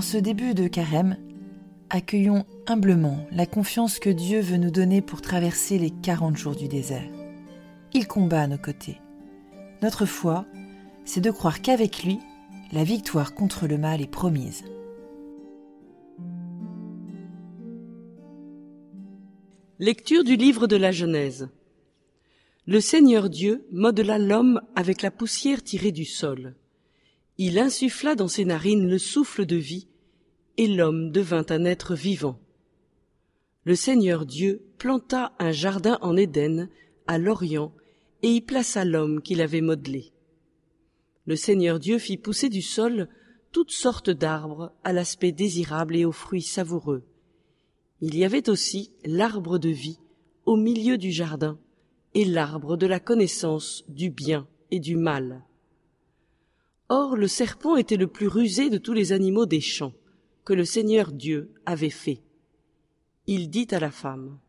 En ce début de carême, accueillons humblement la confiance que Dieu veut nous donner pour traverser les 40 jours du désert. Il combat à nos côtés. Notre foi, c'est de croire qu'avec lui, la victoire contre le mal est promise. Lecture du livre de la Genèse. Le Seigneur Dieu modela l'homme avec la poussière tirée du sol. Il insuffla dans ses narines le souffle de vie, et l'homme devint un être vivant. Le Seigneur Dieu planta un jardin en Éden, à l'Orient, et y plaça l'homme qu'il avait modelé. Le Seigneur Dieu fit pousser du sol toutes sortes d'arbres à l'aspect désirable et aux fruits savoureux. Il y avait aussi l'arbre de vie au milieu du jardin, et l'arbre de la connaissance du bien et du mal. Or le serpent était le plus rusé de tous les animaux des champs que le Seigneur Dieu avait fait. Il dit à la femme.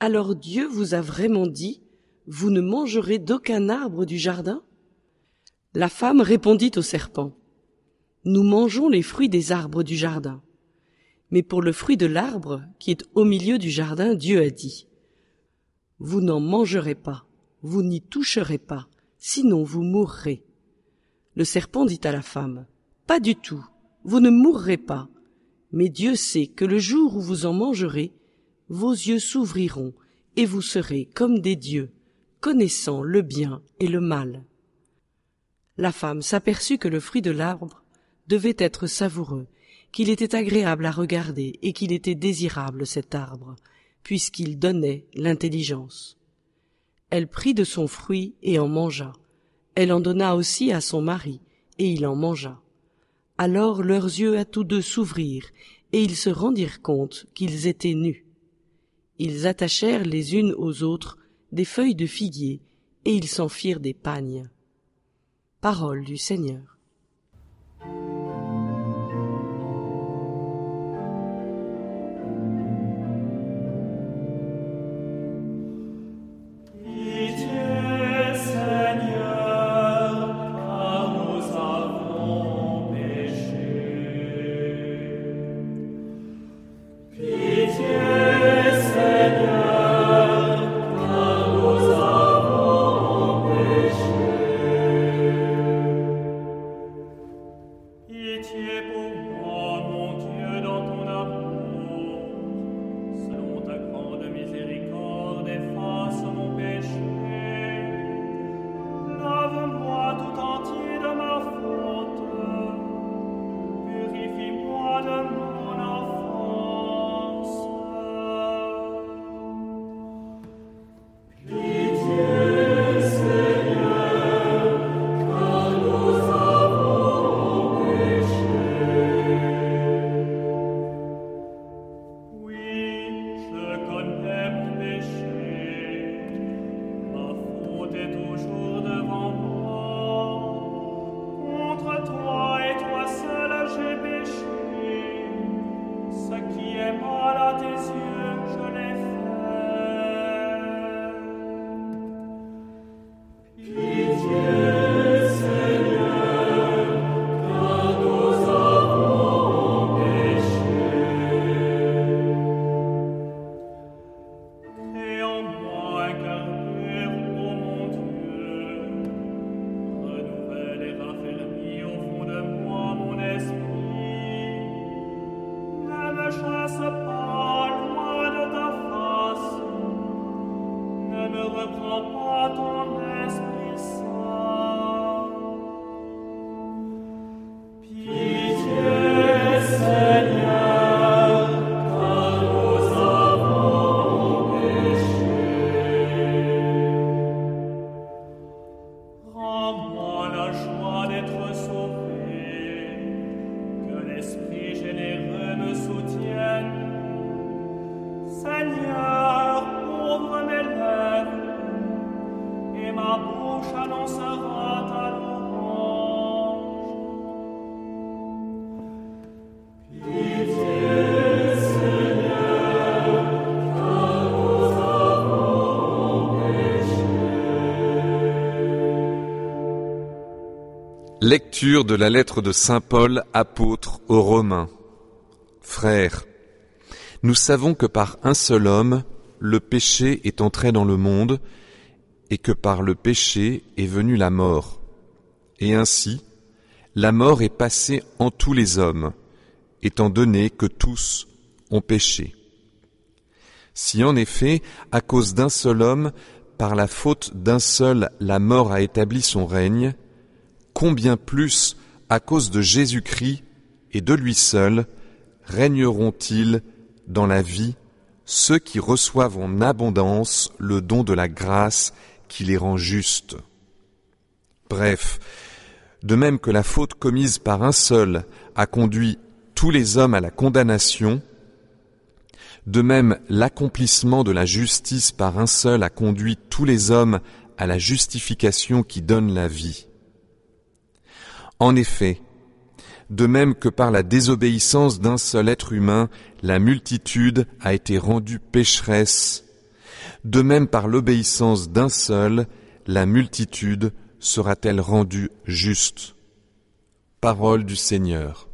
Alors Dieu vous a vraiment dit, vous ne mangerez d'aucun arbre du jardin? La femme répondit au serpent. Nous mangeons les fruits des arbres du jardin. Mais pour le fruit de l'arbre qui est au milieu du jardin, Dieu a dit. Vous n'en mangerez pas, vous n'y toucherez pas, sinon vous mourrez. Le serpent dit à la femme, Pas du tout, vous ne mourrez pas. Mais Dieu sait que le jour où vous en mangerez, vos yeux s'ouvriront et vous serez comme des dieux, connaissant le bien et le mal. La femme s'aperçut que le fruit de l'arbre devait être savoureux, qu'il était agréable à regarder et qu'il était désirable cet arbre, puisqu'il donnait l'intelligence. Elle prit de son fruit et en mangea. Elle en donna aussi à son mari, et il en mangea. Alors leurs yeux à tous deux s'ouvrirent, et ils se rendirent compte qu'ils étaient nus. Ils attachèrent les unes aux autres des feuilles de figuier, et ils s'en firent des pagnes. Parole du Seigneur. tout toujours Lecture de la lettre de Saint Paul, apôtre aux Romains. Frères, nous savons que par un seul homme, le péché est entré dans le monde, et que par le péché est venue la mort. Et ainsi, la mort est passée en tous les hommes, étant donné que tous ont péché. Si en effet, à cause d'un seul homme, par la faute d'un seul, la mort a établi son règne, combien plus, à cause de Jésus-Christ et de lui seul, régneront-ils dans la vie ceux qui reçoivent en abondance le don de la grâce qui les rend justes? Bref, de même que la faute commise par un seul a conduit tous les hommes à la condamnation, de même l'accomplissement de la justice par un seul a conduit tous les hommes à la justification qui donne la vie. En effet, de même que par la désobéissance d'un seul être humain, la multitude a été rendue pécheresse, de même par l'obéissance d'un seul, la multitude sera-t-elle rendue juste? Parole du Seigneur.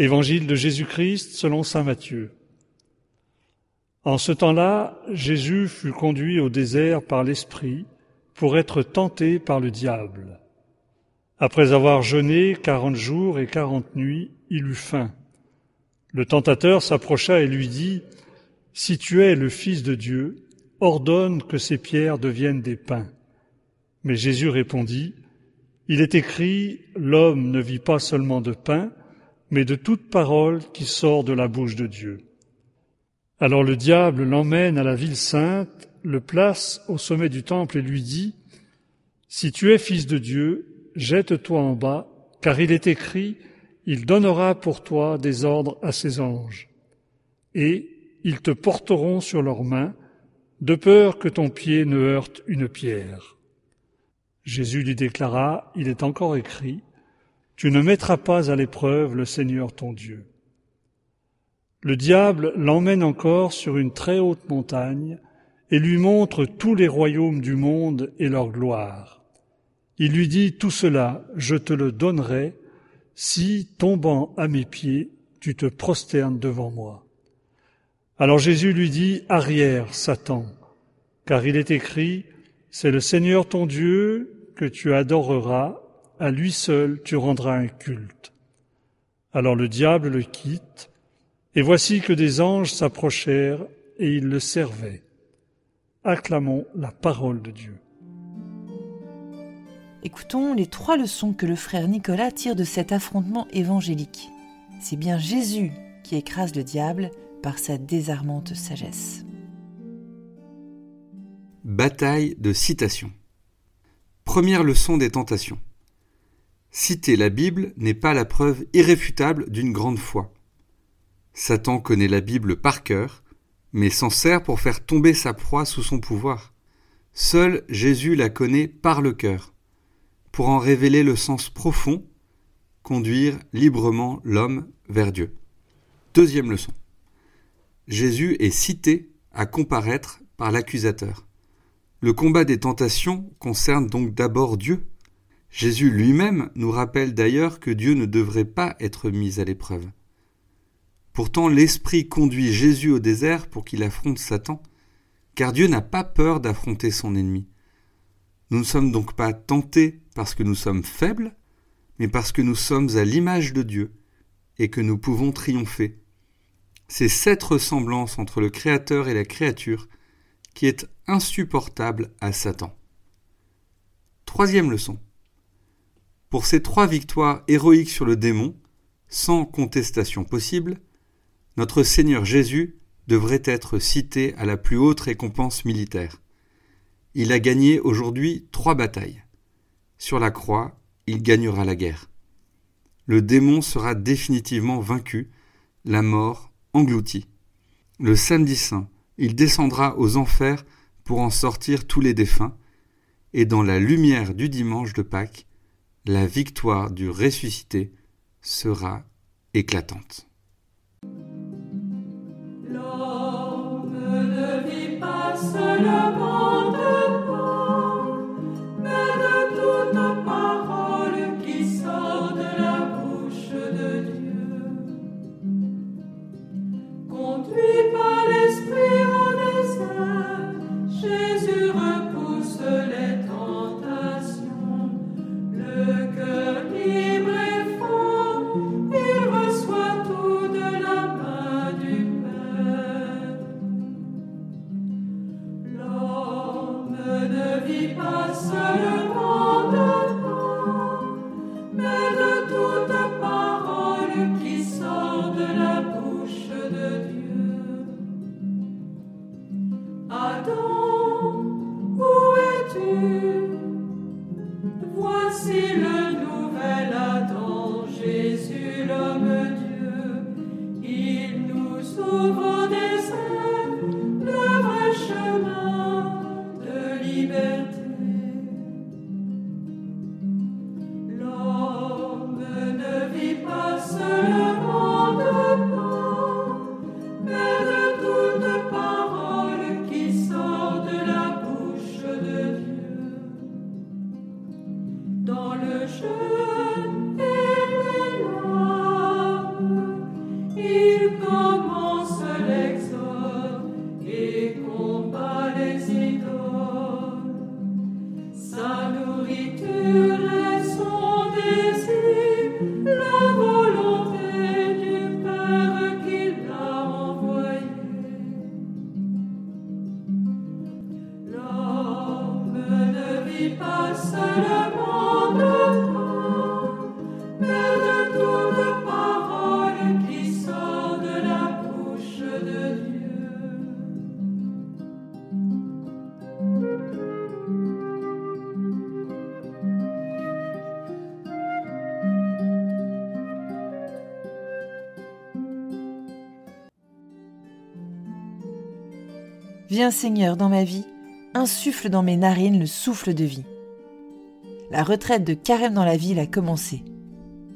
Évangile de Jésus-Christ selon Saint Matthieu. En ce temps-là, Jésus fut conduit au désert par l'Esprit pour être tenté par le diable. Après avoir jeûné quarante jours et quarante nuits, il eut faim. Le tentateur s'approcha et lui dit, Si tu es le Fils de Dieu, ordonne que ces pierres deviennent des pains. Mais Jésus répondit, Il est écrit, L'homme ne vit pas seulement de pain, mais de toute parole qui sort de la bouche de Dieu. Alors le diable l'emmène à la ville sainte, le place au sommet du temple et lui dit, Si tu es fils de Dieu, jette-toi en bas, car il est écrit, Il donnera pour toi des ordres à ses anges, et ils te porteront sur leurs mains, de peur que ton pied ne heurte une pierre. Jésus lui déclara, Il est encore écrit, tu ne mettras pas à l'épreuve le Seigneur ton Dieu. Le diable l'emmène encore sur une très haute montagne et lui montre tous les royaumes du monde et leur gloire. Il lui dit, Tout cela, je te le donnerai si, tombant à mes pieds, tu te prosternes devant moi. Alors Jésus lui dit, Arrière, Satan, car il est écrit, C'est le Seigneur ton Dieu que tu adoreras à lui seul tu rendras un culte. Alors le diable le quitte, et voici que des anges s'approchèrent et ils le servaient. Acclamons la parole de Dieu. Écoutons les trois leçons que le frère Nicolas tire de cet affrontement évangélique. C'est bien Jésus qui écrase le diable par sa désarmante sagesse. Bataille de citation. Première leçon des tentations. Citer la Bible n'est pas la preuve irréfutable d'une grande foi. Satan connaît la Bible par cœur, mais s'en sert pour faire tomber sa proie sous son pouvoir. Seul Jésus la connaît par le cœur, pour en révéler le sens profond, conduire librement l'homme vers Dieu. Deuxième leçon. Jésus est cité à comparaître par l'accusateur. Le combat des tentations concerne donc d'abord Dieu. Jésus lui-même nous rappelle d'ailleurs que Dieu ne devrait pas être mis à l'épreuve. Pourtant l'Esprit conduit Jésus au désert pour qu'il affronte Satan, car Dieu n'a pas peur d'affronter son ennemi. Nous ne sommes donc pas tentés parce que nous sommes faibles, mais parce que nous sommes à l'image de Dieu et que nous pouvons triompher. C'est cette ressemblance entre le Créateur et la créature qui est insupportable à Satan. Troisième leçon. Pour ces trois victoires héroïques sur le démon, sans contestation possible, notre Seigneur Jésus devrait être cité à la plus haute récompense militaire. Il a gagné aujourd'hui trois batailles. Sur la croix, il gagnera la guerre. Le démon sera définitivement vaincu, la mort engloutie. Le samedi saint, il descendra aux enfers pour en sortir tous les défunts, et dans la lumière du dimanche de Pâques, la victoire du ressuscité sera éclatante. passe le temps Viens Seigneur dans ma vie, insuffle dans mes narines le souffle de vie. La retraite de Carême dans la ville a commencé.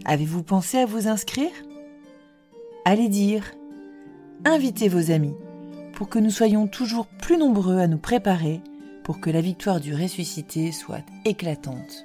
Avez-vous pensé à vous inscrire? Allez dire, invitez vos amis pour que nous soyons toujours plus nombreux à nous préparer pour que la victoire du ressuscité soit éclatante.